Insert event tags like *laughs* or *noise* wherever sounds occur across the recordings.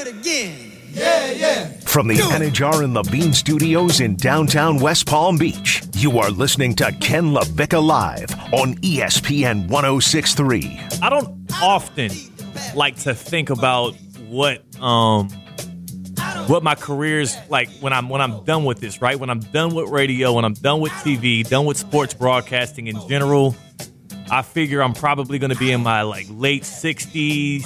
it again. Yeah, yeah. From the Anajar and Levine Studios in downtown West Palm Beach, you are listening to Ken LaVicka Live on ESPN 1063. I don't often like to think about what um what my career's like when I'm when I'm done with this, right? When I'm done with radio, when I'm done with TV, done with sports broadcasting in general, I figure I'm probably going to be in my like late 60s,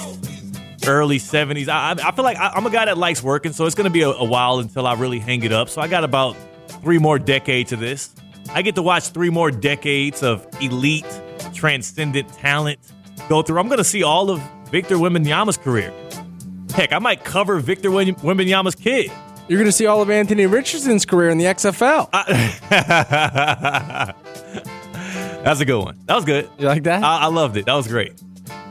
early 70s. I, I I feel like I, I'm a guy that likes working, so it's going to be a, a while until I really hang it up. So I got about three more decades of this. I get to watch three more decades of elite, transcendent talent go through. I'm going to see all of Victor Wembanyama's career. Heck, I might cover Victor Wem- Wembanyama's kid. You're going to see all of Anthony Richardson's career in the XFL. *laughs* That's a good one. That was good. you like that? I, I loved it. That was great.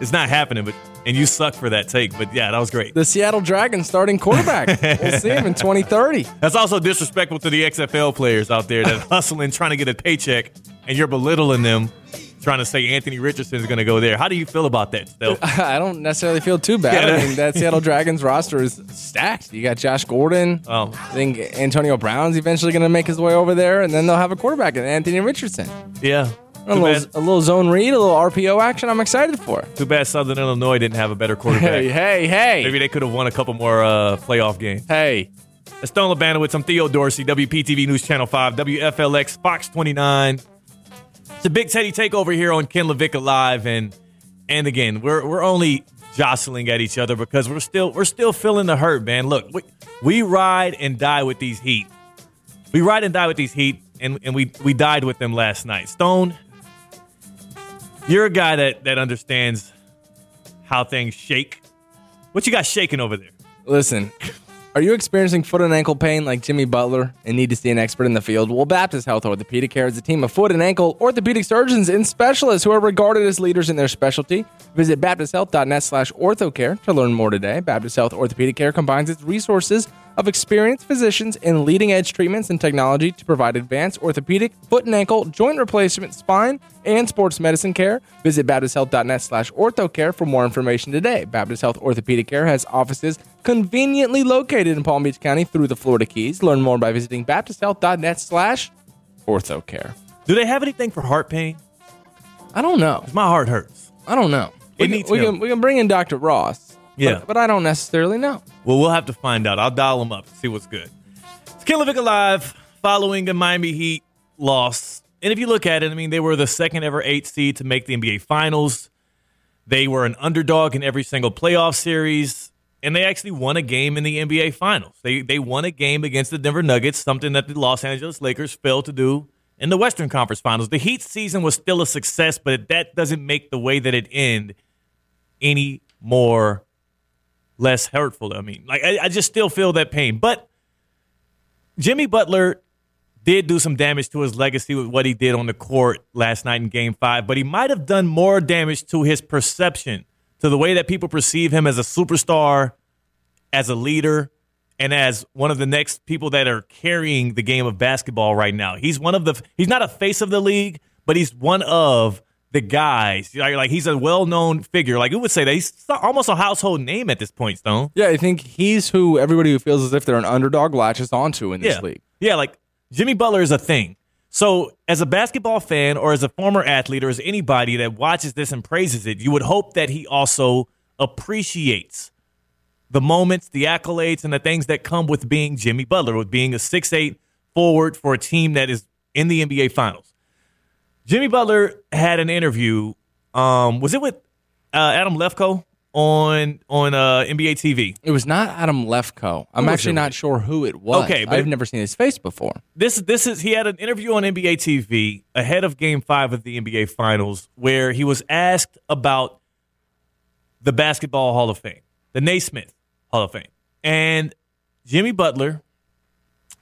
It's not happening, but and you suck for that take, but yeah, that was great. the Seattle Dragons starting quarterback. *laughs* we'll see him in 2030. That's also disrespectful to the XFL players out there that *laughs* hustling trying to get a paycheck, and you're belittling them, trying to say Anthony Richardson is going to go there. How do you feel about that, Still? *laughs* I don't necessarily feel too bad. Yeah. I mean, that Seattle Dragons roster is stacked. You got Josh Gordon. Oh. I think Antonio Brown's eventually going to make his way over there, and then they'll have a quarterback in Anthony Richardson. Yeah. A little, a little zone read, a little RPO action. I'm excited for. too bad Southern Illinois didn't have a better quarterback. Hey, hey, hey. Maybe they could have won a couple more uh, playoff games. Hey. Stone Labanowitz, I'm Theo Dorsey, WPTV News Channel 5, WFLX, Fox 29. It's a Big Teddy takeover here on Ken LaVicka Live. And and again, we're we're only jostling at each other because we're still we're still feeling the hurt, man. Look, we, we ride and die with these heat. We ride and die with these heat, and, and we we died with them last night. Stone, you're a guy that, that understands how things shake. What you got shaking over there? Listen, are you experiencing foot and ankle pain like Jimmy Butler and need to see an expert in the field? Well, Baptist Health Orthopedic Care is a team of foot and ankle orthopedic surgeons and specialists who are regarded as leaders in their specialty. Visit baptisthealth.net slash orthocare to learn more today. Baptist Health Orthopedic Care combines its resources of experienced physicians in leading edge treatments and technology to provide advanced orthopedic, foot and ankle, joint replacement, spine, and sports medicine care. Visit baptisthealth.net slash orthocare for more information today. Baptist Health Orthopedic Care has offices conveniently located in Palm Beach County through the Florida Keys. Learn more by visiting baptisthealth.net slash orthocare. Do they have anything for heart pain? I don't know. My heart hurts. I don't know. It we, can, needs we, can, we can bring in Dr. Ross. Yeah. But, but I don't necessarily know. Well, we'll have to find out. I'll dial them up and see what's good. It's Ken LaVicka Live following a Miami Heat loss. And if you look at it, I mean, they were the second ever eight seed to make the NBA Finals. They were an underdog in every single playoff series, and they actually won a game in the NBA Finals. They they won a game against the Denver Nuggets, something that the Los Angeles Lakers failed to do in the Western Conference Finals. The Heat season was still a success, but that doesn't make the way that it ended any more less hurtful. I mean, like I, I just still feel that pain. But Jimmy Butler did do some damage to his legacy with what he did on the court last night in game five, but he might have done more damage to his perception, to the way that people perceive him as a superstar, as a leader, and as one of the next people that are carrying the game of basketball right now. He's one of the he's not a face of the league, but he's one of the guys. Like, like he's a well-known figure. Like you would say that he's almost a household name at this point, Stone. Yeah, I think he's who everybody who feels as if they're an underdog latches onto in this yeah. league. Yeah, like Jimmy Butler is a thing. So, as a basketball fan or as a former athlete or as anybody that watches this and praises it, you would hope that he also appreciates the moments, the accolades, and the things that come with being Jimmy Butler, with being a 6'8 forward for a team that is in the NBA Finals. Jimmy Butler had an interview. Um, was it with uh, Adam Lefko on on uh, NBA TV? It was not Adam Lefko. I'm actually not sure who it was. Okay, but- I've never seen his face before. this this is he had an interview on NBA TV ahead of Game Five of the NBA Finals, where he was asked about the Basketball Hall of Fame, the Naismith Hall of Fame, and Jimmy Butler.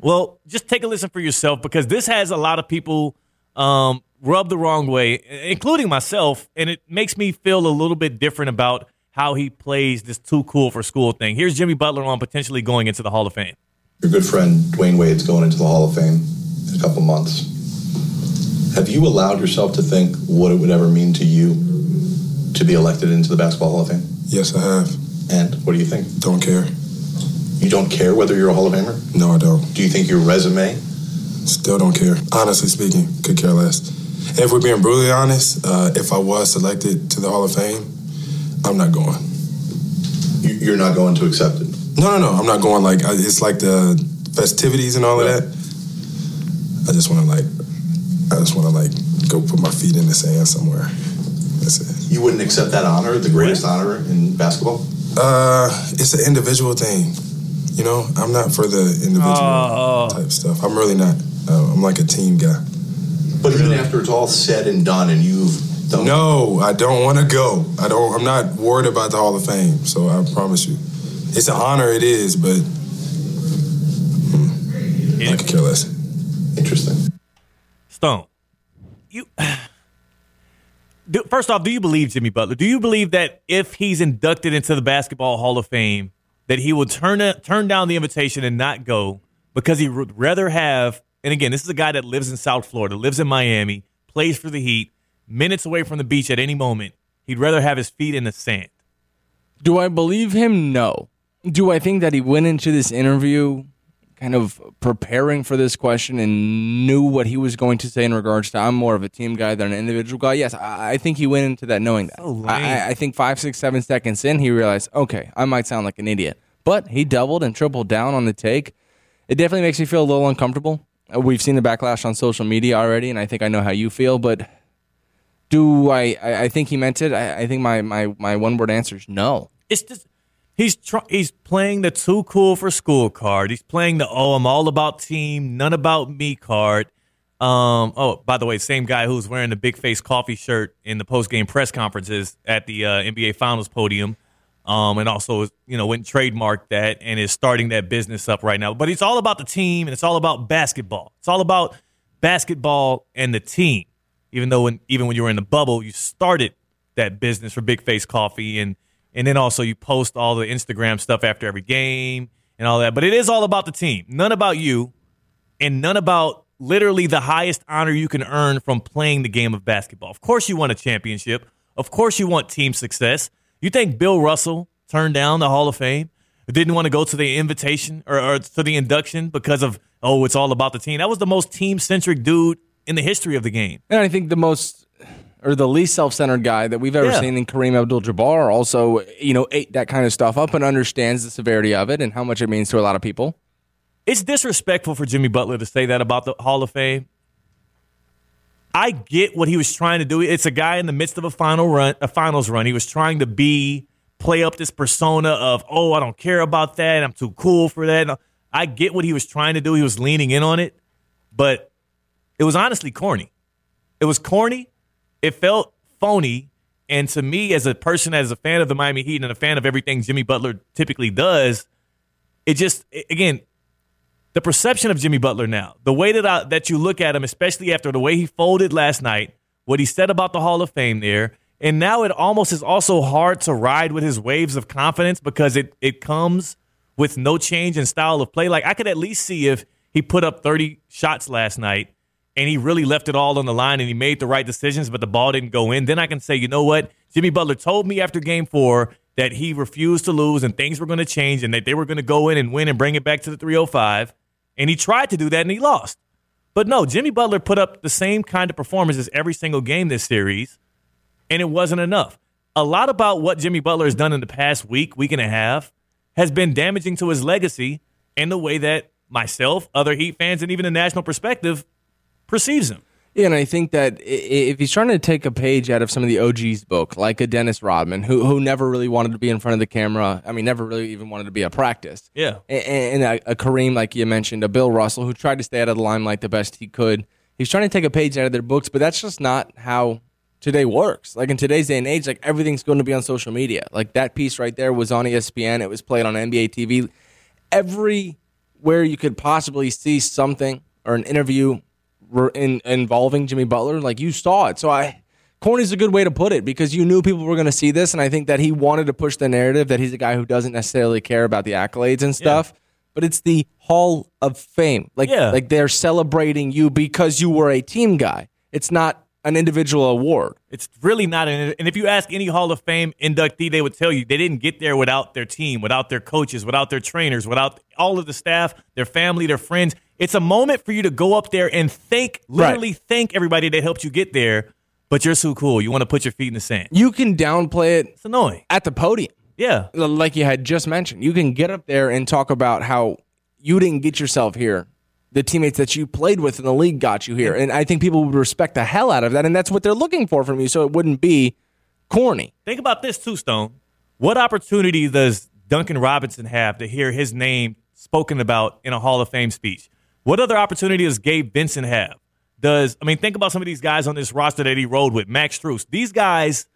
Well, just take a listen for yourself because this has a lot of people um, rubbed the wrong way, including myself, and it makes me feel a little bit different about how he plays this too cool for school thing. Here's Jimmy Butler on potentially going into the Hall of Fame. Your good friend Dwyane Wade's going into the Hall of Fame in a couple months. Have you allowed yourself to think what it would ever mean to you to be elected into the Basketball Hall of Fame? Yes, I have. And what do you think? Don't care. You don't care whether you're a Hall of Famer? No, I don't. Do you think your resume? Still don't care. Honestly speaking, could care less. If we're being brutally honest, uh, if I was selected to the Hall of Fame, I'm not going. you- You're not going to accept it. No, no, no. I'm not going. Like it's like the festivities and all of that. I just want to like, I just want to like go put my feet in the sand somewhere. That's it. You wouldn't accept that honor, the greatest honor in basketball? Uh, it's an individual thing. You know, I'm not for the individual type stuff. I'm really not. Uh, I'm like a team guy. But even after it's all said and done and you've done No, I don't want to go. I don't. I'm not worried about the Hall of Fame. So I promise you, it's an honor. It is, but hmm, I could care less. Interesting. Stone, you. *sighs* Do, first off, do you believe Jimmy Butler? Do you believe that if he's inducted into the Basketball Hall of Fame, that he will turn it, turn down the invitation and not go because he would rather have? And again, this is a guy that lives in South Florida, lives in Miami, plays for the Heat, minutes away from the beach at any moment. He'd rather have his feet in the sand. Do I believe him? No. Do I think that he went into this interview kind of preparing for this question and knew what he was going to say in regards to I'm more of a team guy than an individual guy? Yes, I, think he went into that knowing that. So lame. I, I think five, six, seven seconds in, he realized, okay, I might sound like an idiot. But he doubled and tripled down on the take. It definitely makes me feel a little uncomfortable. Uh, We've seen the backlash on social media already, and I think I know how you feel, but do I, I, I think he meant it? I, I think my, my, my one word answer is no. it's just he's tr- he's playing the too cool for school card. He's playing the oh I'm all about team, none about me card. Um, oh, by the way, same guy who's wearing the big face coffee shirt in the post game press conferences at the uh, NBA Finals podium, um, and also you know went and trademarked that and is starting that business up right now. But it's all about the team and it's all about basketball. It's all about basketball and the team. Even though when even when you were in the bubble, you started that business for Big Face Coffee and and then also you post all the Instagram stuff after every game and all that. But it is all about the team. None about you and none about literally the highest honor you can earn from playing the game of basketball. Of course you want a championship. Of course you want team success. You think Bill Russell turned down the Hall of Fame? Didn't want to go to the invitation or, or to the induction because of oh, it's all about the team. That was the most team centric dude in the history of the game. And I think the most or the least self-centered guy that we've ever Yeah. seen in Kareem Abdul-Jabbar also, you know, ate that kind of stuff up and understands the severity of it and how much it means to a lot of people. it's disrespectful for Jimmy Butler to say that about the Hall of Fame. I get what he was trying to do. It's a guy in the midst of a final run, a finals run. He was trying to be play up this persona of, "Oh, I don't care about that. I'm too cool for that." I get what he was trying to do. He was leaning in on it, but it was honestly corny. It was corny. It felt phony. And to me, as a person, as a fan of the Miami Heat and a fan of everything Jimmy Butler typically does, it just again the perception of Jimmy Butler now, the way that I, that you look at him, especially after the way he folded last night, what he said about the Hall of Fame there, and now it almost is also hard to ride with his waves of confidence because it it comes with no change in style of play. Like I could at least see if he put up 30 shots last night and he really left it all on the line and he made the right decisions, but the ball didn't go in, then I can say, you know what? Jimmy Butler told me after game four that he refused to lose and things were going to change and that they were going to go in and win and bring it back to the 305. And he tried to do that and he lost. But no, Jimmy Butler put up the same kind of performances every single game this series, and it wasn't enough. A lot about what Jimmy Butler has done in the past week, week and a half, has been damaging to his legacy and the way that myself, other Heat fans, and even the national perspective perceives him. Yeah, and I think that if he's trying to take a page out of some of the OG's book, like a Dennis Rodman, who who never really wanted to be in front of the camera, I mean, never really even wanted to be a practice. Yeah. A- and a, a Kareem, like you mentioned, a Bill Russell, who tried to stay out of the limelight the best he could. He's trying to take a page out of their books, but that's just not how today works. Like in today's day and age, like everything's going to be on social media. Like that piece right there was on ESPN. It was played on NBA TV. Everywhere you could possibly see something or an interview in, involving Jimmy Butler, like you saw it. So I, corny's a good way to put it because you knew people were going to see this, and I think that he wanted to push the narrative that he's a guy who doesn't necessarily care about the accolades and stuff. But it's the Hall of Fame, like Yeah. like they're celebrating you because you were a team guy. It's not an individual award. It's really not an. And if you ask any Hall of Fame inductee, they would tell you they didn't get there without their team, without their coaches, without their trainers, without all of the staff, their family, their friends. It's a moment for you to go up there and thank, literally Right. thank everybody that helped you get there. But you're so cool. You want to put your feet in the sand. You can downplay it It's annoying. at the podium. Yeah. like you had just mentioned, you can get up there and talk about how you didn't get yourself here. The teammates that you played with in the league got you here. And I think people would respect the hell out of that. And that's what they're looking for from you. So it wouldn't be corny. Think about this too, Stone. What opportunity does Duncan Robinson have to hear his name spoken about in a Hall of Fame speech? What other opportunity does Gabe Vincent have? Does I mean think about some of these guys on this roster that he rode with, Max Strus. These guys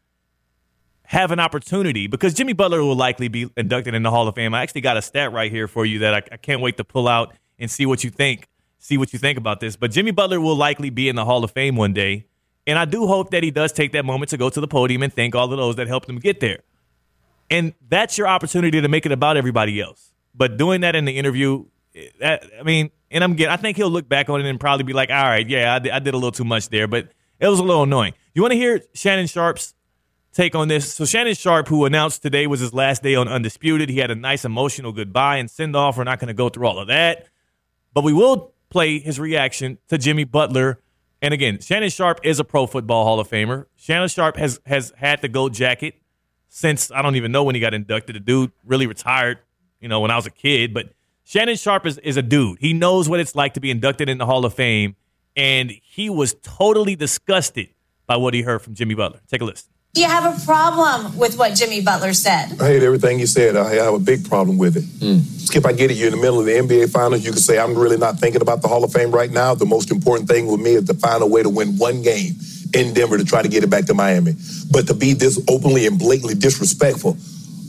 have an opportunity because Jimmy Butler will likely be inducted in the Hall of Fame. I actually got a stat right here for you that I, I can't wait to pull out and see what you think. See what you think about this. But Jimmy Butler will likely be in the Hall of Fame one day. And I do hope that he does take that moment to go to the podium and thank all of those that helped him get there. And that's your opportunity to make it about everybody else. But doing that in the interview, that, I mean, and I'm getting, I think he'll look back on it and probably be like, all right, yeah, I did, I did a little too much there, but it was a little annoying. You want to hear Shannon Sharpe's take on this? So Shannon Sharpe, who announced today was his last day on Undisputed, he had a nice emotional goodbye and send off. We're not going to go through all of that, but we will play his reaction to Jimmy Butler. And again, Shannon Sharpe is a Pro Football Hall of Famer. Shannon Sharpe has has had the gold jacket since I don't even know when he got inducted. The dude really retired, you know, when I was a kid. But Shannon Sharpe is, is a dude. He knows what it's like to be inducted in the Hall of Fame, and he was totally disgusted by what he heard from Jimmy Butler. Take a listen. Do you have a problem with what Jimmy Butler said? I hate everything you said. I have a big problem with it. Hmm. Skip, I get it. You're in the middle of the NBA Finals. You can say, I'm really not thinking about the Hall of Fame right now. The most important thing with me is to find a way to win one game in Denver to try to get it back to Miami. But to be this openly and blatantly disrespectful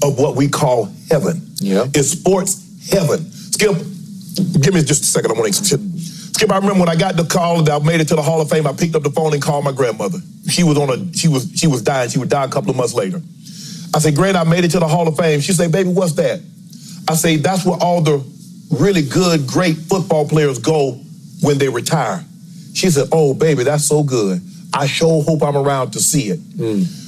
of what we call heaven Yeah. is sports heaven. Skip, give me just a second. I want to. Skip, I remember when I got the call that I made it to the Hall of Fame, I picked up the phone and called my grandmother. She was on a she was she was dying. She would die a couple of months later. I said, Great, I made it to the Hall of Fame. She said, Baby, what's that? I say, That's where all the really good, great football players go when they retire. She said, Oh, baby, that's so good. I sure hope I'm around to see it. Mm.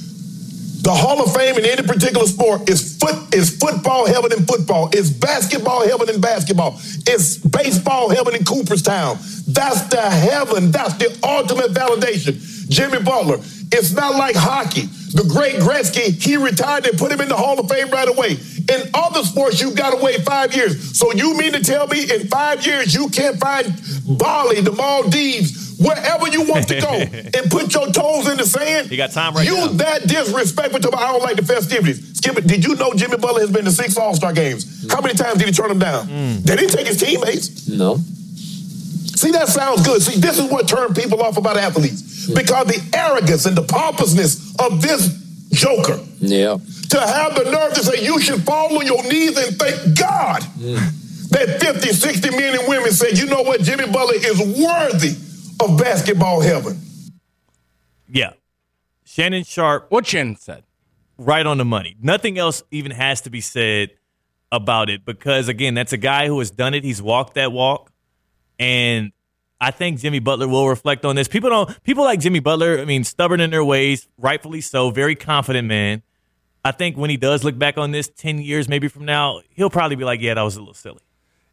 The Hall of Fame in any particular sport is foot is football heaven in football. It's basketball heaven in basketball. It's baseball heaven in Cooperstown. That's the heaven. That's the ultimate validation. Jimmy Butler. It's not like hockey. The great Gretzky, he retired and put him in the Hall of Fame right away. In other sports, you got to wait five years. So you mean to tell me in five years you can't find Bali, the Maldives, wherever you want to go, *laughs* and put your toes in the sand? You got time right you now. that disrespectful to I don't like the festivities. Skip it. Did you know Jimmy Butler has been to six All Star games? How many times did he turn them down? Mm. They didn't take his teammates. No. See, that sounds good. See, this is what turned people off about athletes because the arrogance and the pompousness of this joker Yeah. to have the nerve to say you should fall on your knees and thank God that 50, 60 men and women said, you know what, Jimmy Butler is worthy of basketball heaven. Yeah. Shannon Sharpe What Shannon said. right on the money. Nothing else even has to be said about it because again, that's a guy who has done it. He's walked that walk, and I think Jimmy Butler will reflect on this. People don't. People like Jimmy Butler. I mean, stubborn in their ways, rightfully so. Very confident man. I think when he does look back on this ten years, maybe from now, he'll probably be like, "Yeah, that was a little silly."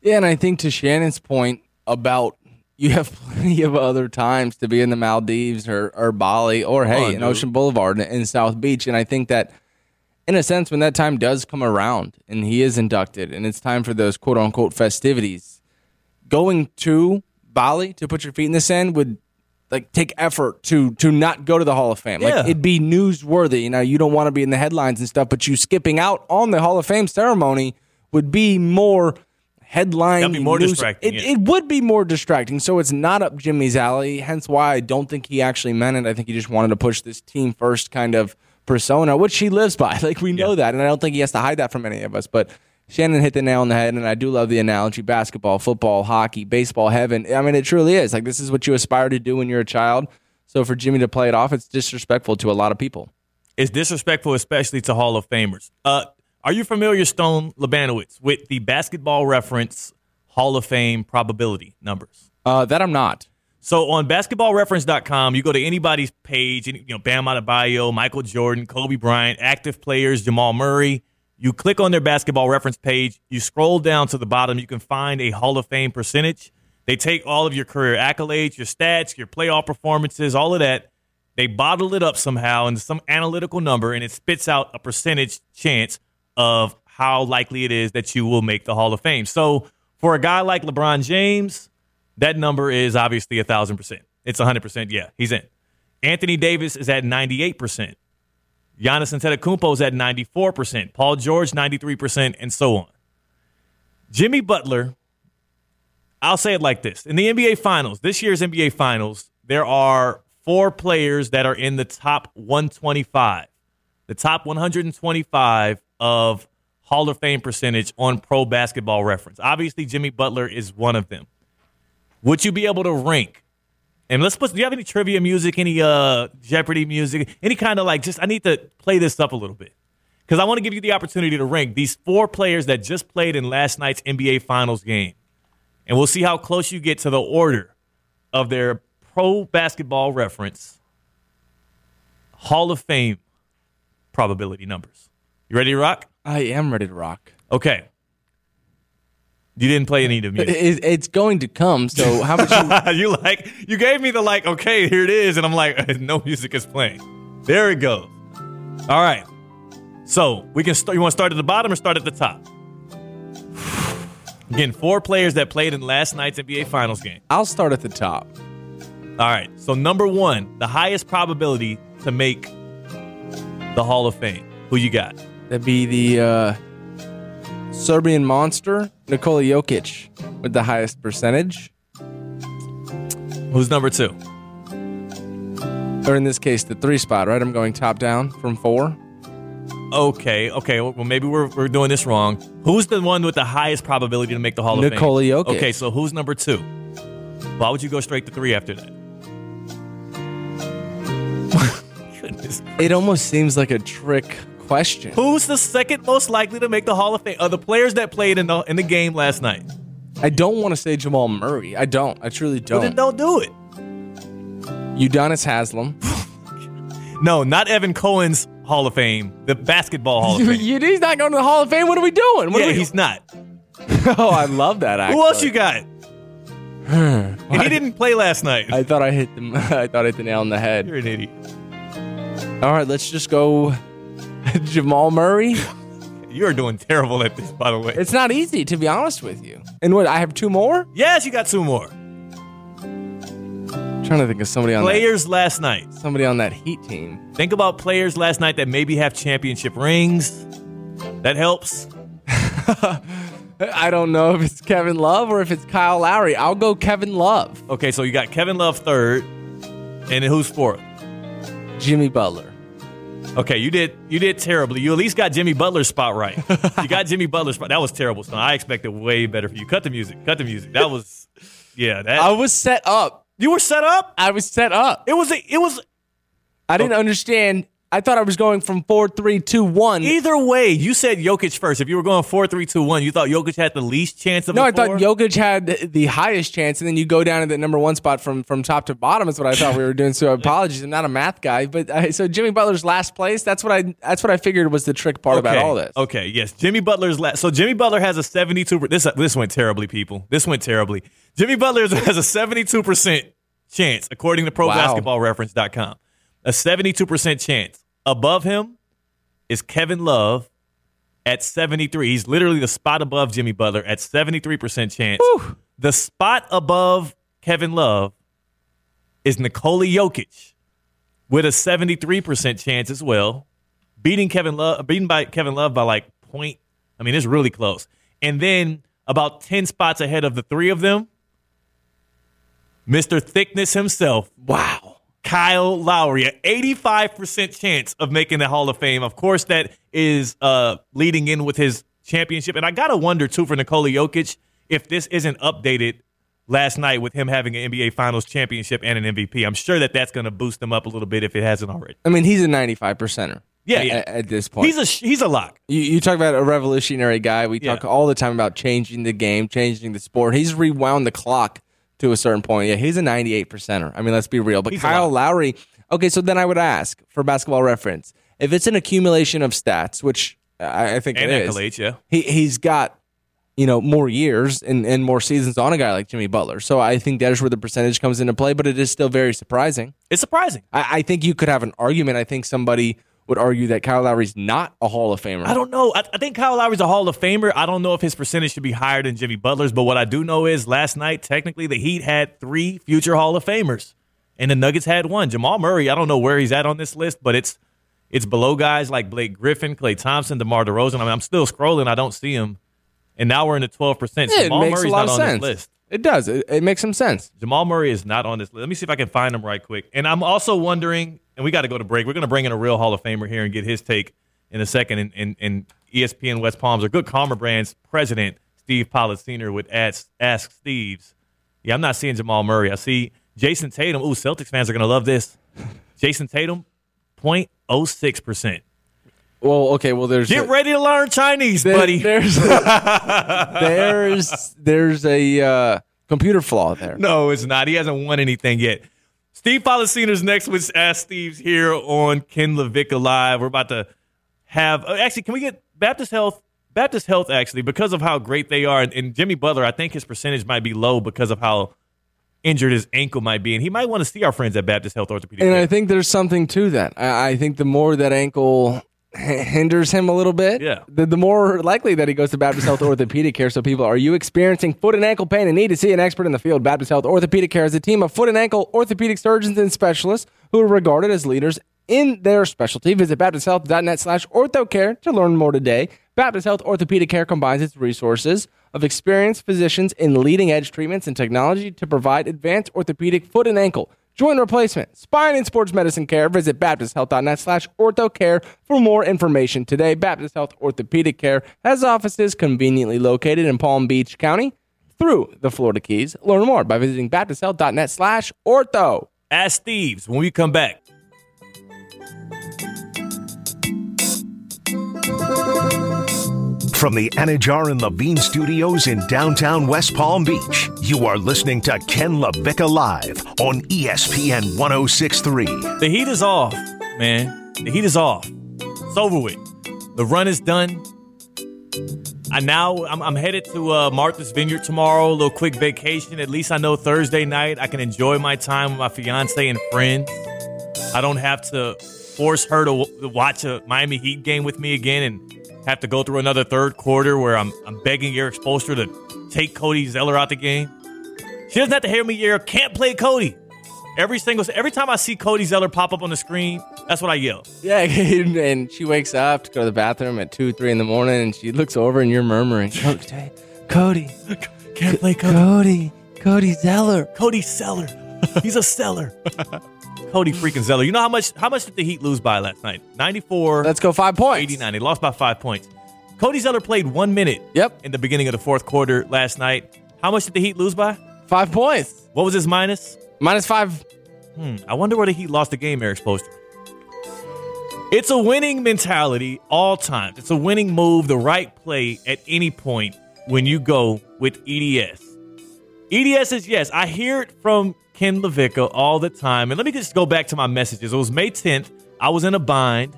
Yeah, and I think to Shannon's point about you have *laughs* plenty of other times to be in the Maldives or, or Bali or hey, in. Ocean Boulevard in, in South Beach. And I think that in a sense, when that time does come around and he is inducted and it's time for those quote unquote festivities, going to Bali to put your feet in the sand would like take effort to to not go to the Hall of Fame. Yeah. Like it'd be newsworthy. You know, you don't want to be in the headlines and stuff, but you skipping out on the Hall of Fame ceremony would be more headline. That'd be more news- distracting, It, yeah. it would be more distracting. So it's not up Jimmy's alley. Hence why I don't think he actually meant it. I think he just wanted to push this team first kind of persona, which he lives by. *laughs* Like we know Yeah. that, and I don't think he has to hide that from any of us. But Shannon hit the nail on the head, and I do love the analogy: basketball, football, hockey, baseball, heaven. I mean, it truly is. Like this is what you aspire to do when you're a child. So for Jimmy to play it off, it's disrespectful to a lot of people. It's disrespectful, especially to Hall of Famers. Uh, are you familiar, Stone Labanowitz, with the basketball reference Hall of Fame probability numbers? Uh, that I'm not. So on basketballreference.com, you go to anybody's page, you know, Bam Adebayo, Michael Jordan, Kobe Bryant, active players, Jamal Murray. You click on their basketball reference page, you scroll down to the bottom, you can find a Hall of Fame percentage. They take all of your career accolades, your stats, your playoff performances, all of that. They bottle it up somehow into some analytical number, and it spits out a percentage chance of how likely it is that you will make the Hall of Fame. So for a guy like LeBron James, that number is obviously a thousand percent. It's a hundred percent. Yeah, he's in. Anthony Davis is at ninety-eight percent. Giannis Antetokounmpo is at ninety-four percent. Paul George ninety-three percent, and so on. Jimmy Butler. I'll say it like this: in the NBA Finals, this year's NBA Finals, there are four players that are in the top 125. The top 125 of Hall of Fame percentage on Pro Basketball Reference. Obviously, Jimmy Butler is one of them would you be able to rank? And let's put. Do you have any trivia music, any uh Jeopardy music, any kind of like? Just I need to play this up a little bit because I want to give you the opportunity to rank these four players that just played in last night's NBA Finals game, and we'll see how close you get to the order of their Pro Basketball Reference Hall of Fame probability numbers. You ready to rock? I am ready to rock. Okay. You didn't play any of the music. It, it's going to come. So *laughs* how much? You, *laughs* you like you gave me the like okay here it is and i'm like *laughs* no music is playing there it goes all right so we can start you want to start at the bottom or start at the top *sighs* again four players that played in last night's nba finals game I'll start at the top. all right so number one the highest probability to make the hall of fame who you got That'd be the uh, Serbian monster Nikola Jokic with the highest percentage, who's number two or in this case, the three spot. Right, I'm going top down from four. okay okay well maybe we're, we're doing this wrong who's the one with the highest probability to make the hall of Fame? Nikola Jokic. okay so who's number two why would you go straight to three after that *laughs* It almost seems like a trick question. Who's the second most likely to make the Hall of Fame? Of the players that played in the in the game last night. I don't want to say Jamal Murray. I don't. I truly Well, then don't. don't do it. Udonis Haslam. *laughs* No, not Evan Cohen's Hall of Fame, the basketball Hall of Fame. He's not going to the Hall of Fame. What are we doing? What yeah, are we, he's not. *laughs* oh, I love that. Actually. Who else you got? *sighs* and he didn't play last night. I thought I hit the. *laughs* I thought I hit the nail on the head. You're an idiot. All right, let's just go. *laughs* Jamal Murray. *laughs* You are doing terrible at this, by the way. It's not easy to be honest with you. And what? I have two more. yes, you got two more trying to think of somebody on players last night. somebody on that Heat team. Think about players last night that maybe have championship rings. That helps. *laughs* I don't know if it's Kevin Love or if it's Kyle Lowry. I'll go Kevin Love. Okay, so you got Kevin Love third, and then who's fourth? Jimmy Butler. Okay, you did you did terribly. You at least got Jimmy Butler's spot right. you got *laughs* Jimmy Butler's spot. That was terrible. So I expected way better for you. Cut the music. Cut the music. That was yeah. That I was set up. you were set up. I was set up. It was a, it was I didn't oh. understand. I thought I was going from four, three, two, one. either way. You said Jokic first. If you were going four three two one, you thought Jokic had the least chance of. No, I thought four? Jokic had the highest chance, and then you go down to the number one spot from from top to bottom. Is what I thought we were doing. So *laughs* apologies, I'm not a math guy, but I, so Jimmy Butler's last place. That's what I. That's what I figured was the trick part about Okay, all this. Okay, yes. Jimmy Butler's last. So Jimmy Butler has a 72. This this went terribly, people. This went terribly. Jimmy Butler *laughs* has a 72 percent chance, according to Wow. ProBasketballReference.com. A 72 percent chance. Above him is Kevin Love at 73. He's literally the spot above Jimmy Butler at 73 percent chance. The spot above Kevin Love is Nikola Jokic with a 73% chance as well. Beating Kevin Love, beaten by Kevin Love by like point. I mean, it's really close. And then about 10 spots ahead of the three of them, Mr. Thickness himself. Wow. Kyle Lowry, an 85% chance of making the Hall of Fame. Of course, that is uh, leading in with his championship. And I got to wonder, too, for Nikola Jokic, if this isn't updated last night with him having an NBA Finals championship and an MVP. I'm sure that that's going to boost him up a little bit if it hasn't already. I mean, he's a 95 percenter. Yeah, at, yeah. At, at this point, He's a he's a lock. You, you talk about a revolutionary guy. We talk Yeah. all the time about changing the game, changing the sport. He's rewound the clock to a certain point. Yeah, he's a 98 percenter. I mean, let's be real. But He's Kyle. Lowry. Okay, so then I would ask for basketball reference if it's an accumulation of stats, which I, I think And it is. accolades, yeah. He he's got you know more years and, and more seasons on a guy like Jimmy Butler. So I think that is where the percentage comes into play. But it is still very surprising. It's surprising. I, I think you could have an argument. I think somebody would argue that Kyle Lowry's not a Hall of Famer. I don't know. I, I think Kyle Lowry's a Hall of Famer. I don't know if his percentage should be higher than Jimmy Butler's, but what I do know is last night, technically, the Heat had three future Hall of Famers, and the Nuggets had one. Jamal Murray, I don't know where he's at on this list, but it's it's below guys like Blake Griffin, Klay Thompson, DeMar DeRozan. I mean, I'm still scrolling. I don't see him. And now we're in the 12%. Yeah, it Jamal makes Murray's a lot not of on sense. this list. It does. It, it makes some sense. Jamal Murray is not on this list. Let me see if I can find him right quick. And I'm also wondering, and we got to go to break. We're going to bring in a real Hall of Famer here and get his take in a second. And, and, and ESPN West Palms, or Good Karma Brands president, Steve Policiner, would ask, ask Steve's. Yeah, I'm not seeing Jamal Murray. I see Jayson Tatum. Ooh, Celtics fans are going to love this. *laughs* Jayson Tatum, 0.06%. Well, okay. Well, there's Get a- ready to learn Chinese, there- buddy. There's *laughs* there's there's a uh, computer flaw there. No, it's not. He hasn't won anything yet. Steve Policiner's next with Ask Steve's here on Ken LaVicka Live. We're about to have uh, actually, can we get Baptist Health? Baptist Health actually, because of how great they are, and, and Jimmy Butler, I think his percentage might be low because of how injured his ankle might be, and he might want to see our friends at Baptist Health Orthopedic. And. I think there's something to that. I, I think the more that ankle hinders him a little bit, Yeah. the, the more likely that he goes to Baptist Health Orthopedic Care. So, people, are you experiencing foot and ankle pain and need to see an expert in the field? Baptist Health Orthopedic Care is a team of foot and ankle orthopedic surgeons and specialists who are regarded as leaders in their specialty. Visit baptisthealth.net slash orthocare to learn more today. Baptist Health Orthopedic Care combines its resources of experienced physicians in leading edge treatments and technology to provide advanced orthopedic foot and ankle, joint replacement, spine, and sports medicine care. Visit baptisthealth.net slash orthocare for more information today. Baptist Health Orthopedic Care has offices conveniently located in Palm Beach County through the Florida Keys. Learn more by visiting baptisthealth.net slash ortho. Ask Steve's when we come back. From the Anajar and Levine studios in downtown West Palm Beach, you are listening to Ken LaVicka Live on ESPN 1063. The heat is off, man. The heat is off. It's over with. The run is done. I now I'm, I'm headed to uh, Martha's Vineyard tomorrow. A little quick vacation. At least I know Thursday night I can enjoy my time with my fiance and friends. I don't have to force her to, w- to watch a Miami Heat game with me again and have to go through another third quarter where I'm I'm begging Erik Spoelstra to take Cody Zeller out the game. She doesn't have to hear me yell, "Can't play Cody." Every single every time I see Cody Zeller pop up on the screen, that's what I yell. Yeah, *laughs* and she wakes up to go to the bathroom at 2, 3 in the morning, and she looks over and you're murmuring, *laughs* Cody, Cody, Can't play Cody. Cody, Cody Zeller. Cody Zeller. He's a seller. *laughs* Cody freaking Zeller. You know how much how much did the Heat lose by last night? 94 Let's go five points. 89. They lost by 5 points. Cody Zeller played 1 minute Yep. in the beginning of the fourth quarter last night. How much did the Heat lose by? Five points. What was his minus? Minus five. Hmm, I wonder where the Heat lost the game, Erik Spoelstra. It's a winning mentality all times. It's a winning move, the right play at any point when you go with EDS. EDS is yes. I hear it from Ken LaVicka all the time. And let me just go back to my messages. It was May 10th. I was in a bind.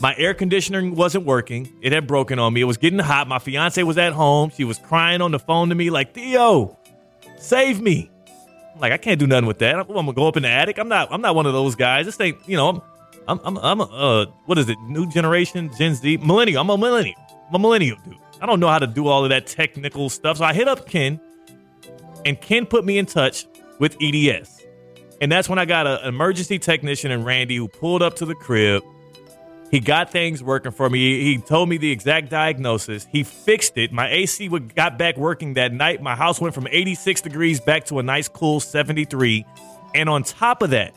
My air conditioning wasn't working. It had broken on me. It was getting hot. My fiance was at home. She was crying on the phone to me like, Theo, save me. I'm like, I can't do nothing with that. I'm, gonna go up in the attic. I'm not. I'm not one of those guys. This ain't. You know, I'm. I'm. I'm. I'm a, uh, what is it? New generation, Gen Z, millennial. I'm a millennial. I'm a millennial dude. I don't know how to do all of that technical stuff. So I hit up Ken, and Ken put me in touch with EDS, and that's when I got an emergency technician and Randy who pulled up to the crib. He got things working for me. He, told me the exact diagnosis. He fixed it. My AC got back working that night. My house went from 86 degrees back to a nice cool 73. And on top of that,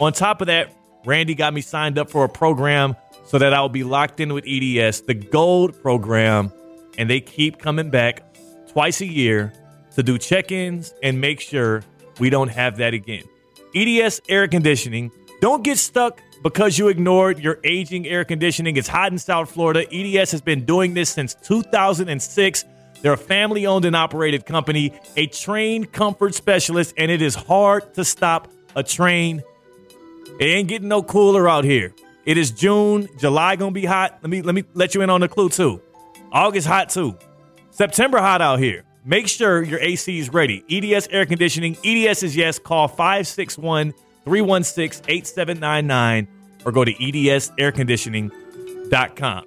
on top of that, Randy got me signed up for a program so that I would be locked in with EDS, the gold program. And they keep coming back twice a year to do check ins and make sure we don't have that again. EDS air conditioning. Don't get stuck because you ignored your aging air conditioning. It's hot in South Florida. EDS has been doing this since 2006. They're a family owned and operated company, a trained comfort specialist, and it is hard to stop a train. It ain't getting no cooler out here. It is June, July gonna be hot. Let me let me let you in on the clue too. August hot too. September hot out here. Make sure your AC is ready. EDS Air Conditioning. EDS is yes. Call 561 316 8799 or go to edsairconditioning.com.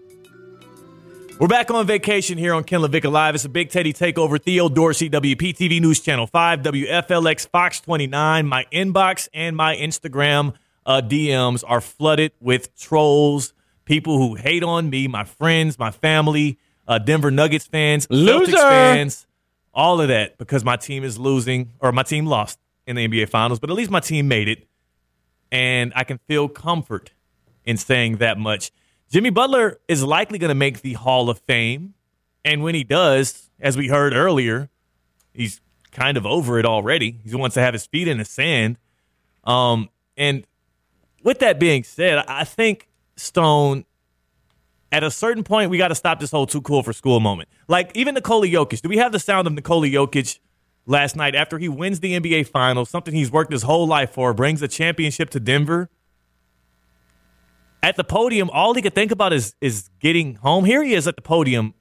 We're back on vacation here on Ken LaVicka Live. It's a Big Teddy Takeover. Theo Dorsey, WPTV News Channel 5, WFLX Fox 29. My inbox and my Instagram uh, DMs are flooded with trolls, people who hate on me, my friends, my family, uh, Denver Nuggets fans, Loser. Celtics fans, all of that because my team is losing or my team lost in the NBA Finals, but at least my team made it. And I can feel comfort in saying that much. Jimmy Butler is likely going to make the Hall of Fame. And when he does, as we heard earlier, he's kind of over it already. He wants to have his feet in the sand. Um, and with that being said, I think Stone, at a certain point, we got to stop this whole too cool for school moment. Like even Nikola Jokic. Do we have the sound of Nikola Jokic last night after he wins the NBA Finals, something he's worked his whole life for, brings a championship to Denver? At the podium, all he could think about is is getting home. Here he is at the podium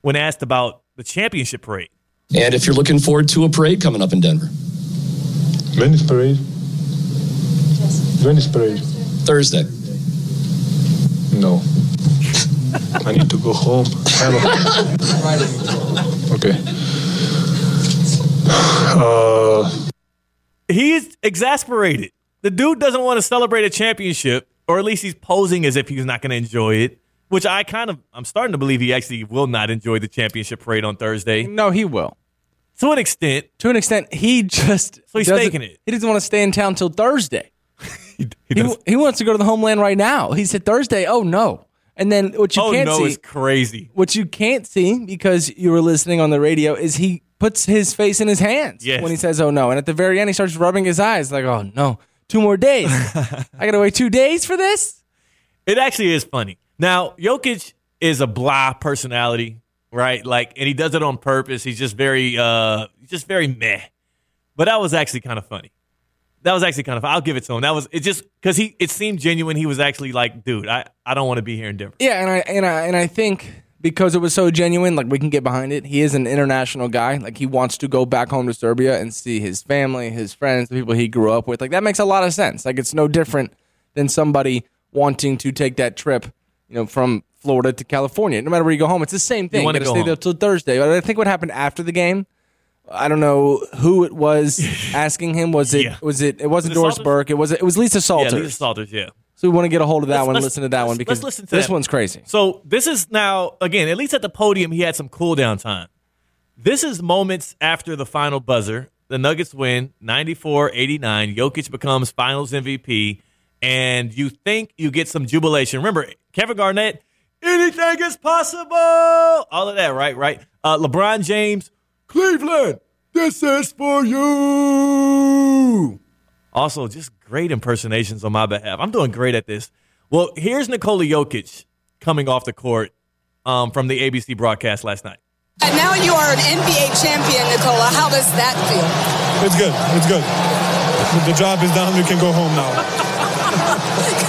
when asked about the championship parade. And if you're looking forward to a parade coming up in Denver, When is parade? When is parade? Thursday. No. I need to go home. I don't- okay. Uh, He's exasperated. The dude doesn't want to celebrate a championship, or at least he's posing as if he's not going to enjoy it. Which I kind of, I'm starting to believe he actually will not enjoy the championship parade on Thursday No, he will. to an extent. To an extent, he just So he's doesn't- it. He doesn't want to stay in town till Thursday. He, he He, he wants to go to the homeland right now. He said Thursday. Oh no! And then what you oh can't no, see, it's crazy. what you can't see because you were listening on the radio is he puts his face in his hands Yes. when he says "Oh no," and at the very end he starts rubbing his eyes like "Oh no, two more days. *laughs* I gotta wait two days for this." It actually is funny. Now, Jokic is a blah personality, right? Like, and he does it on purpose. He's just very, uh, just very meh. But that was actually kind of funny. That was actually kind of. I'll give it to him. That was it. Just because he, it seemed genuine. He was actually like, dude, I, I don't want to be here in Denver. Yeah, and I and I and I think because it was so genuine, like we can get behind it. He is an international guy. Like he wants to go back home to Serbia and see his family, his friends, the people he grew up with. Like that makes a lot of sense. Like it's no different than somebody wanting to take that trip, you know, from Florida to California. No matter where you go home, it's the same thing. You, wanna got to go stay home. there till Thursday. But I think what happened after the game. I don't know who it was *laughs* asking him. Was it? Yeah. Was it? It wasn't Was it Doris Salters? Burke. It was. It was Lisa Yeah, Salters. Lisa Salters. Yeah. so we want to get a hold of that Let's- one. let's- Listen to that one let's because listen to this that. one's crazy. So this is now again, at least at the podium, he had some cool down time. This is moments after the final buzzer. The Nuggets win 94-89. Jokic becomes finals MVP. And you think you get some jubilation. Remember, Kevin Garnett, anything is possible. All of that, right? Right. Uh, LeBron James, Cleveland, this is for you. Also, just great impersonations on my behalf. I'm doing great at this. Well, here's Nikola Jokic coming off the court um, from the ABC broadcast last night. And now you are an NBA champion, Nikola. How does that feel? it's good. It's good. The, the job is done. You can go home now.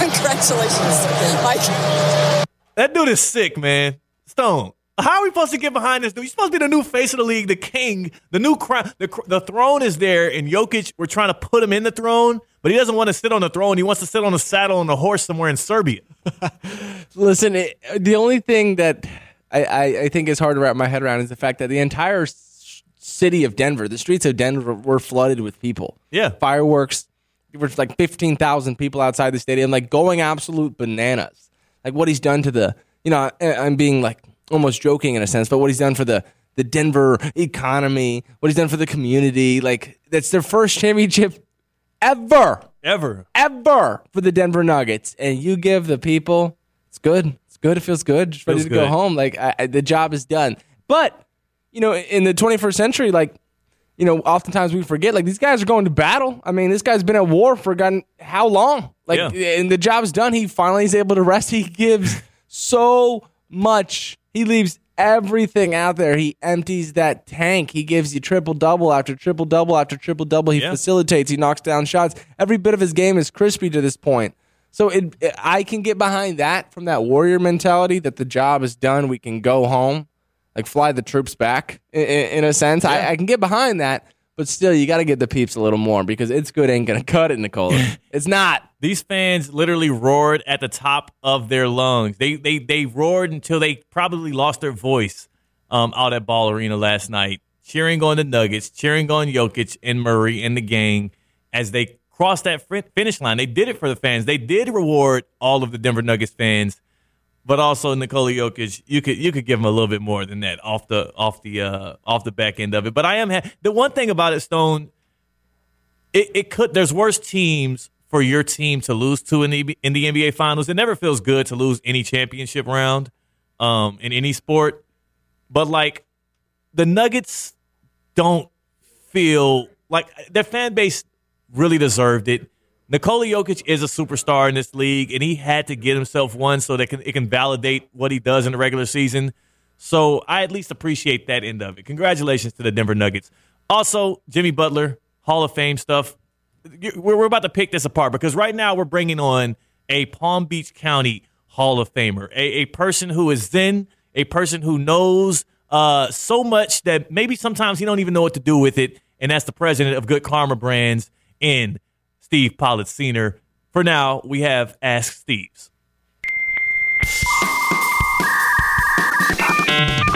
*laughs* Congratulations, Mike. That dude is sick, man. Stone. How are we supposed to get behind this dude? You're supposed to be the new face of the league, the king, the new crown. The, the throne is there, and Jokic, we're trying to put him in the throne, but he doesn't want to sit on the throne. He wants to sit on a saddle on a horse somewhere in Serbia. *laughs* Listen, it, the only thing that I, I, I think is hard to wrap my head around is the fact that the entire city of Denver, the streets of Denver, were flooded with people. Yeah. fireworks. There were like fifteen thousand people outside the stadium, like going absolute bananas. Like what he's done to the, you know, I, I'm being like almost joking in a sense, but what he's done for the the Denver economy, what he's done for the community, like that's their first championship ever Ever. ever for the Denver Nuggets, and you give the people, it's good. It's good. It feels good. Just ready to go home. Like I, I- the job is done. But you know, in the 21st century, like you know, oftentimes we forget like these guys are going to battle. I mean, this guy's been at war for God how long? Like, Yeah. and the job's done. He finally is able to rest. He gives so much. He leaves everything out there. He empties that tank. He gives you triple double after triple double after triple double. He Yeah. facilitates. He knocks down shots. Every bit of his game is crispy to this point. So it, it- I can get behind that from that warrior mentality that the job is done. We can go home, like fly the troops back. In, in a sense, I, I can get behind that. But still, you got to get the peeps a little more because it's good ain't gonna cut it, Nikola. *laughs* it's not. These fans literally roared at the top of their lungs. They they they roared until they probably lost their voice um, out at Ball Arena last night, cheering on the Nuggets, cheering on Jokic and Murray and the gang as they crossed that finish line. They did it for the fans. They did reward all of the Denver Nuggets fans, but also Nikola Jokic. You could you could give him a little bit more than that off the off the uh, off the back end of it. But I am ha- the one thing about it, Stone it, it could there's worse teams for your team to lose to in the in the NBA finals. It never feels good to lose any championship round um in any sport. But like the Nuggets don't feel like their fan base really deserved it. Nikola Jokic is a superstar in this league, and he had to get himself one so that it can validate what he does in the regular season. So I at least appreciate that end of it. Congratulations to the Denver Nuggets. Also, Jimmy Butler, Hall of Fame stuff. We're, we're about to pick this apart because right now we're bringing on a Palm Beach County Hall of Famer, a, a person who is then a person who knows uh, so much that maybe sometimes he don't even know what to do with it, and that's the president of Good Karma Brands in Steve Pollard Senior. For now, we have Ask Steve's.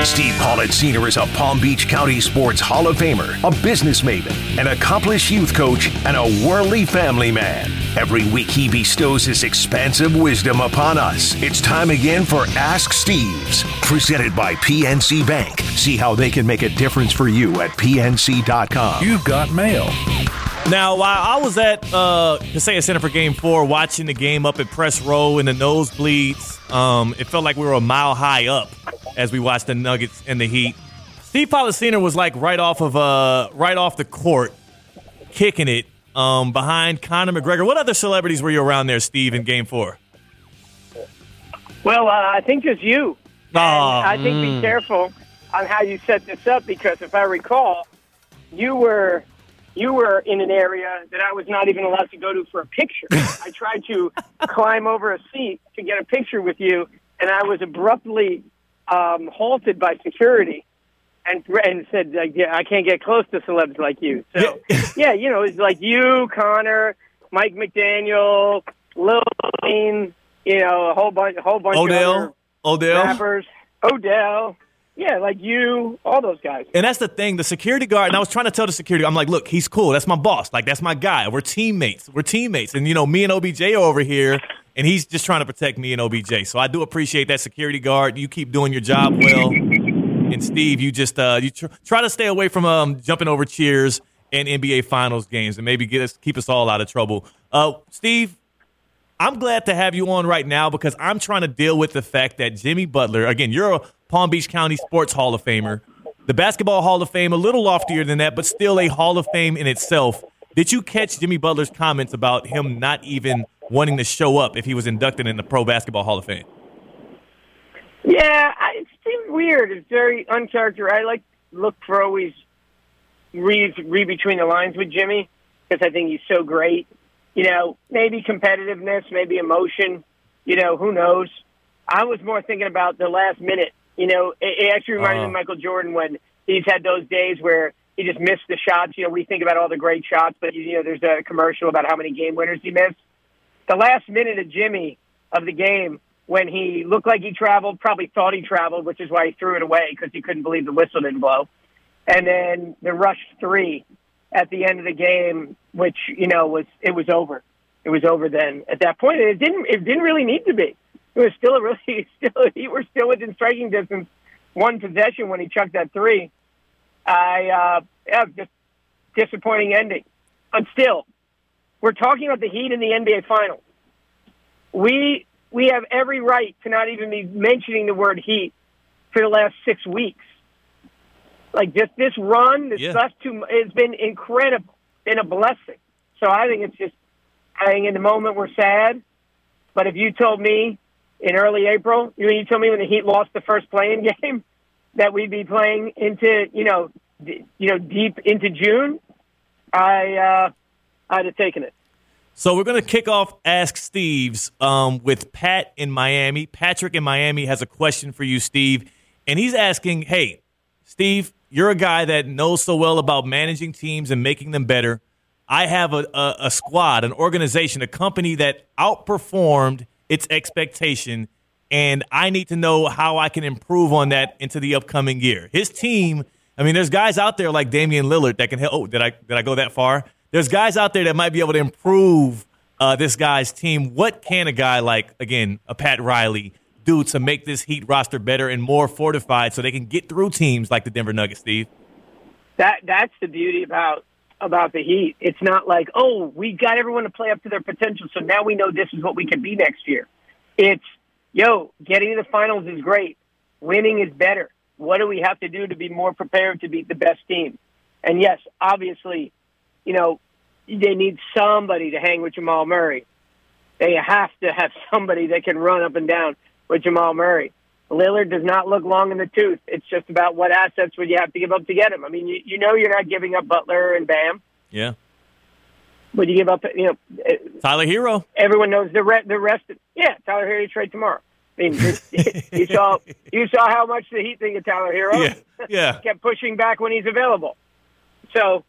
Steve Paulette Sr. is a Palm Beach County Sports Hall of Famer, a business maven, an accomplished youth coach, and a worldly family man. Every week he bestows his expansive wisdom upon us. It's time again for Ask Steve's, presented by PNC Bank. See how they can make a difference for you at PNC.com. You've got mail. Now, while I was at uh, Kaseya Center for Game Four, watching the game up at Press Row in the nosebleeds, um, it felt like we were a mile high up as we watched the Nuggets and the Heat. Steve Policina was like right off of uh, right off the court, kicking it um, behind Conor McGregor. What other celebrities were you around there, Steve, in Game Four? Well, uh, I think just you. Aw, I think mm. be careful on how you set this up because if I recall, you were you were in an area that I was not even allowed to go to for a picture. *laughs* I tried to climb over a seat to get a picture with you, and I was abruptly um, halted by security. And, and said, like, yeah, I can't get close to celebs like you. So, yeah, *laughs* you know, it's like you, Connor, Mike McDaniel, Lil Wayne, you know, a whole bunch, a whole bunch of Odell, Odell. rappers, Odell, yeah, like you, all those guys. And that's the thing. The security guard, and I was trying to tell the security, I'm like, look, he's cool. That's my boss. Like, that's my guy. We're teammates. We're teammates. And, you know, me and OBJ are over here, and he's just trying to protect me and OBJ. So I do appreciate that security guard. You keep doing your job well. And Steve, you just uh, you tr- try to stay away from um, jumping over cheers and NBA Finals games, and maybe get us keep us all out of trouble. Uh, Steve, I'm glad to have you on right now because I'm trying to deal with the fact that Jimmy Butler, again, you're a Palm Beach County Sports Hall of Famer, the Basketball Hall of Fame, a little loftier than that, but still a Hall of Fame in itself. Did you catch Jimmy Butler's comments about him not even wanting to show up if he was inducted in the Pro Basketball Hall of Fame? Yeah, it seems weird. It's very uncharacteristic. I like look for always read read between the lines with Jimmy because I think he's so great. You know, maybe competitiveness, maybe emotion. You know, who knows? I was more thinking about the last minute. You know, it, it actually reminded me of oh. Michael Jordan when he's had those days where he just missed the shots. You know, we think about all the great shots, but you know, there's a commercial about how many game winners he missed. The last minute of Jimmy of the game when he looked like he traveled, probably thought he traveled, which is why he threw it away because he couldn't believe the whistle didn't blow. And then the rush three at the end of the game, which you know was it was over. It was over then at that point. and it didn't it didn't really need to be. It was still a really *laughs* still were still within striking distance, one possession when he chucked that three. I uh, yeah, just disappointing ending, but still, we're talking about the Heat in the NBA Finals. We we have every right to not even be mentioning the word Heat for the last six weeks. Like just this run, this Yeah. last two, it's been incredible, been a blessing. So I think it's just, I think in the moment we're sad, but if you told me in early April, you, you told me when the Heat lost the first playing *laughs* game, that we'd be playing into you know d- you know deep into June, I uh, I'd have taken it. So we're going to kick off Ask Steve's um, with Pat in Miami. Patrick in Miami has a question for you, Steve, and he's asking, "Hey, Steve, you're a guy that knows so well about managing teams and making them better. I have a, a, a squad, an organization, a company that outperformed its expectation, and I need to know how I can improve on that into the upcoming year. His team, I mean, there's guys out there like Damian Lillard that can help. Oh, did I did I go that far? There's guys out there that might be able to improve uh, this guy's team. What can a guy like again a Pat Riley do to make this Heat roster better and more fortified so they can get through teams like the Denver Nuggets, Steve? That that's the beauty about about the Heat. It's not like, oh, we got everyone to play up to their potential, so now we know this is what we can be next year. It's, yo, getting to the finals is great. Winning is better. What do we have to do to be more prepared to beat the best team? And yes, obviously, you know, they need somebody to hang with Jamal Murray. They have to have somebody that can run up and down with Jamal Murray. Lillard does not look long in the tooth. It's just about what assets would you have to give up to get him. I mean, you, you know you're not giving up Butler and Bam. Yeah. Would you give up, you know, uh, Tyler Herro? Everyone knows the re- the rest. Of, yeah, Tyler Herro you trade tomorrow. I mean, you saw you saw how much the Heat think of Tyler Herro. Yeah, yeah. *laughs* Kept pushing back when he's available. So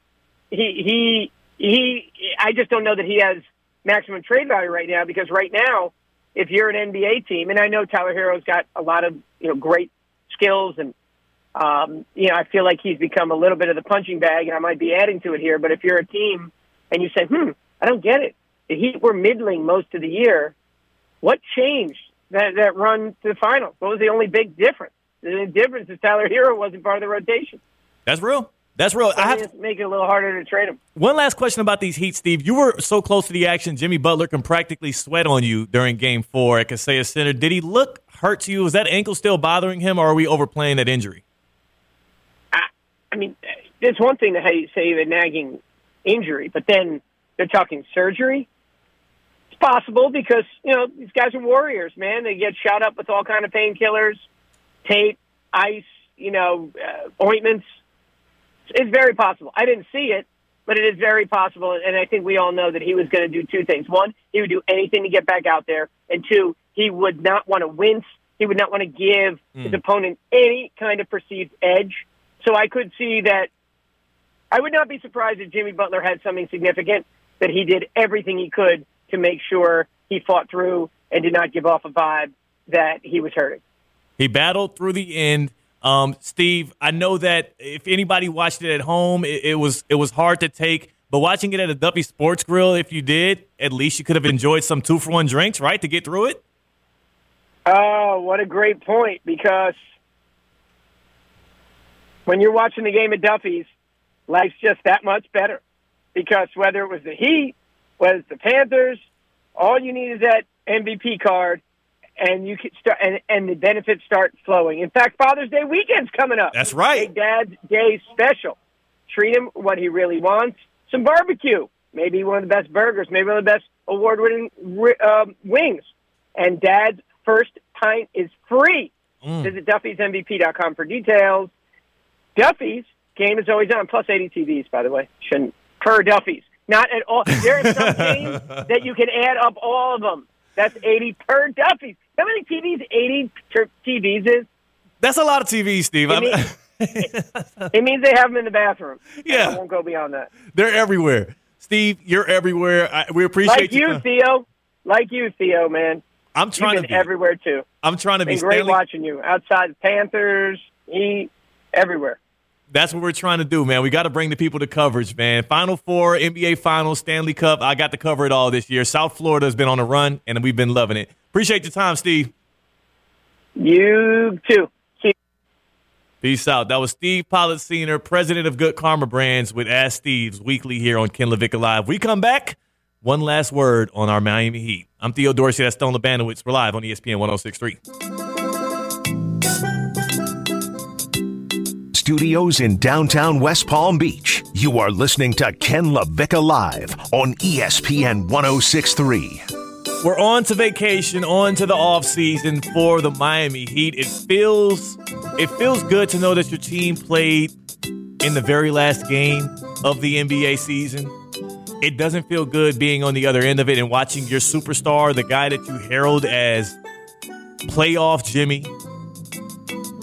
he he he. I just don't know that he has maximum trade value right now because right now if you're an NBA team, and I know Tyler Herro's got a lot of you know great skills, and um, you know I feel like he's become a little bit of the punching bag, and I might be adding to it here. But if you're a team and you say, "Hmm, I don't get it," the Heat were middling most of the year. What changed that that run to the finals? What was the only big difference? The difference is Tyler Herro wasn't part of the rotation. That's real. That's real. So I have to make it a little harder to trade him. One last question about these Heat, Steve. You were so close to the action. Jimmy Butler can practically sweat on you during Game Four at Kaseya Center. Did he look hurt to you? Is that ankle still bothering him, or are we overplaying that injury? I, I mean, it's one thing to say a nagging injury, but then they're talking surgery. It's possible because you know these guys are warriors, man. They get shot up with all kind of painkillers, tape, ice, you know, uh, ointments it's very possible. I didn't see it, but it is very possible. And I think we all know that he was going to do two things. One, he would do anything to get back out there. And two, he would not want to wince. He would not want to give mm. his opponent any kind of perceived edge. So I could see that. I would not be surprised if Jimmy Butler had something significant, that he did everything he could to make sure he fought through and did not give off a vibe that he was hurting. He battled through the end. Um, Steve, I know that if anybody watched it at home, it, it, was it was hard to take. But watching it at a Duffy Sports Grill, if you did, at least you could have enjoyed some two for one drinks, right, to get through it. Oh, what a great point! Because when you're watching the game at Duffy's, life's just that much better. Because whether it was the Heat, whether it's the Panthers, all you need is that MVP card, and you can start and, and the benefits start flowing. In fact, Father's Day weekend's coming up. That's right. Big Dad's Day special. Treat him what he really wants. Some barbecue, maybe one of the best burgers, maybe one of the best award-winning uh, wings. And Dad's first pint is free. Mm. Visit Duffy'sMVP.com for details. Duffy's game is always on, plus 80 TVs, by the way. Shouldn't per Duffy's. Not at all. There are some *laughs* games that you can add up all of them. That's 80 per Duffy's. How many TVs 80 TVs is? That's a lot of TVs, Steve. It, means, *laughs* it means they have them in the bathroom. Yeah. I won't go beyond that. They're everywhere. Steve, you're everywhere. I, we appreciate like you, you Theo. Like you, Theo, man. I'm trying You've to be everywhere too. I'm trying to been be great Stanley. watching you outside the Panthers, Heat, everywhere. That's what we're trying to do, man. We got to bring the people to coverage, man. Final Four, NBA Finals, Stanley Cup. I got to cover it all this year. South Florida has been on a run, and we've been loving it. Appreciate your time, Steve. You too. Peace out. That was Steve Pollitt Sr., president of Good Karma Brands, with Ask Steve's weekly here on Ken LaVicka Live. We come back. One last word on our Miami Heat. I'm Theo Dorsey. That's Stone Labanowitz. We're live on ESPN 1063. Studios in downtown West Palm Beach. You are listening to Ken LaVicka Live on ESPN 1063. We're on to vacation, on to the off season for the Miami Heat. It feels it feels good to know that your team played in the very last game of the NBA season. It doesn't feel good being on the other end of it and watching your superstar, the guy that you herald as playoff Jimmy,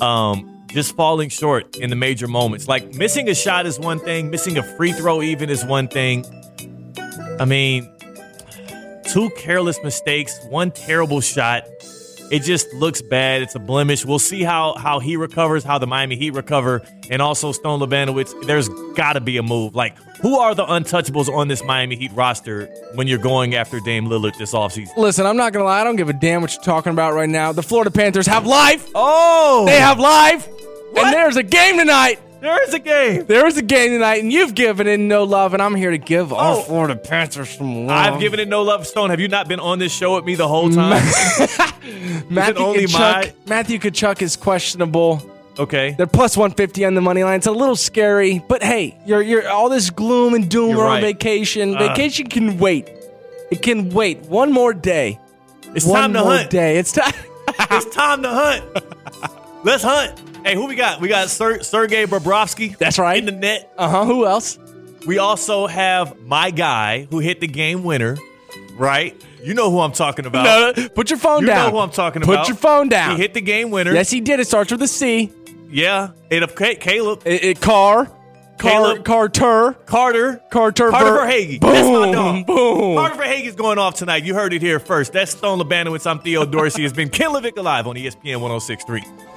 um, just falling short in the major moments. Like missing a shot is one thing, missing a free throw even is one thing. I mean, two careless mistakes, one terrible shot. It just looks bad. It's a blemish. We'll see how how he recovers, how the Miami Heat recover, and also Stone Lebanowitz. There's got to be a move. Like, who are the untouchables on this Miami Heat roster when you're going after Dame Lillard this offseason? Listen, I'm not gonna lie. I don't give a damn what you're talking about right now. The Florida Panthers have life. Oh, They have life, and there's a game tonight. There is a game. There is a game tonight, and you've given it no love, and I'm here to give our Oh. Florida Panthers some love. I've given it no love. Stone, have you not been on this show with me the whole time? *laughs* *laughs* Matthew only Kachuk. my- Matthew Tkachuk is questionable. okay. They're plus 150 on the money line. It's a little scary, but hey, you're you're all this gloom and doom You're are on vacation. Uh. vacation can wait. It can wait one more day. It's one time to more hunt. day. It's time. *laughs* it's time to hunt. Let's hunt. Hey, who we got? We got Ser- Sergey Bobrovsky. That's right. In the net. Uh huh. Who else? We also have my guy who hit the game winner, right? You know who I'm talking about. No, no, put your phone you down. You know who I'm talking Put about. Put your phone down. He hit the game winner. Yes, he did. It starts with a C. Yeah. It of Caleb. It, it car. Car, Caleb. Carter. Carter. Carter. Carter Ver- Verhaeghe. Boom. That's my dog. Boom. Carter Verhaeghe is going off tonight. You heard it here first. That's Stone Lebanowitz. I'm Theo Dorsey. Has been Ken LaVicka Live on ESPN 1063.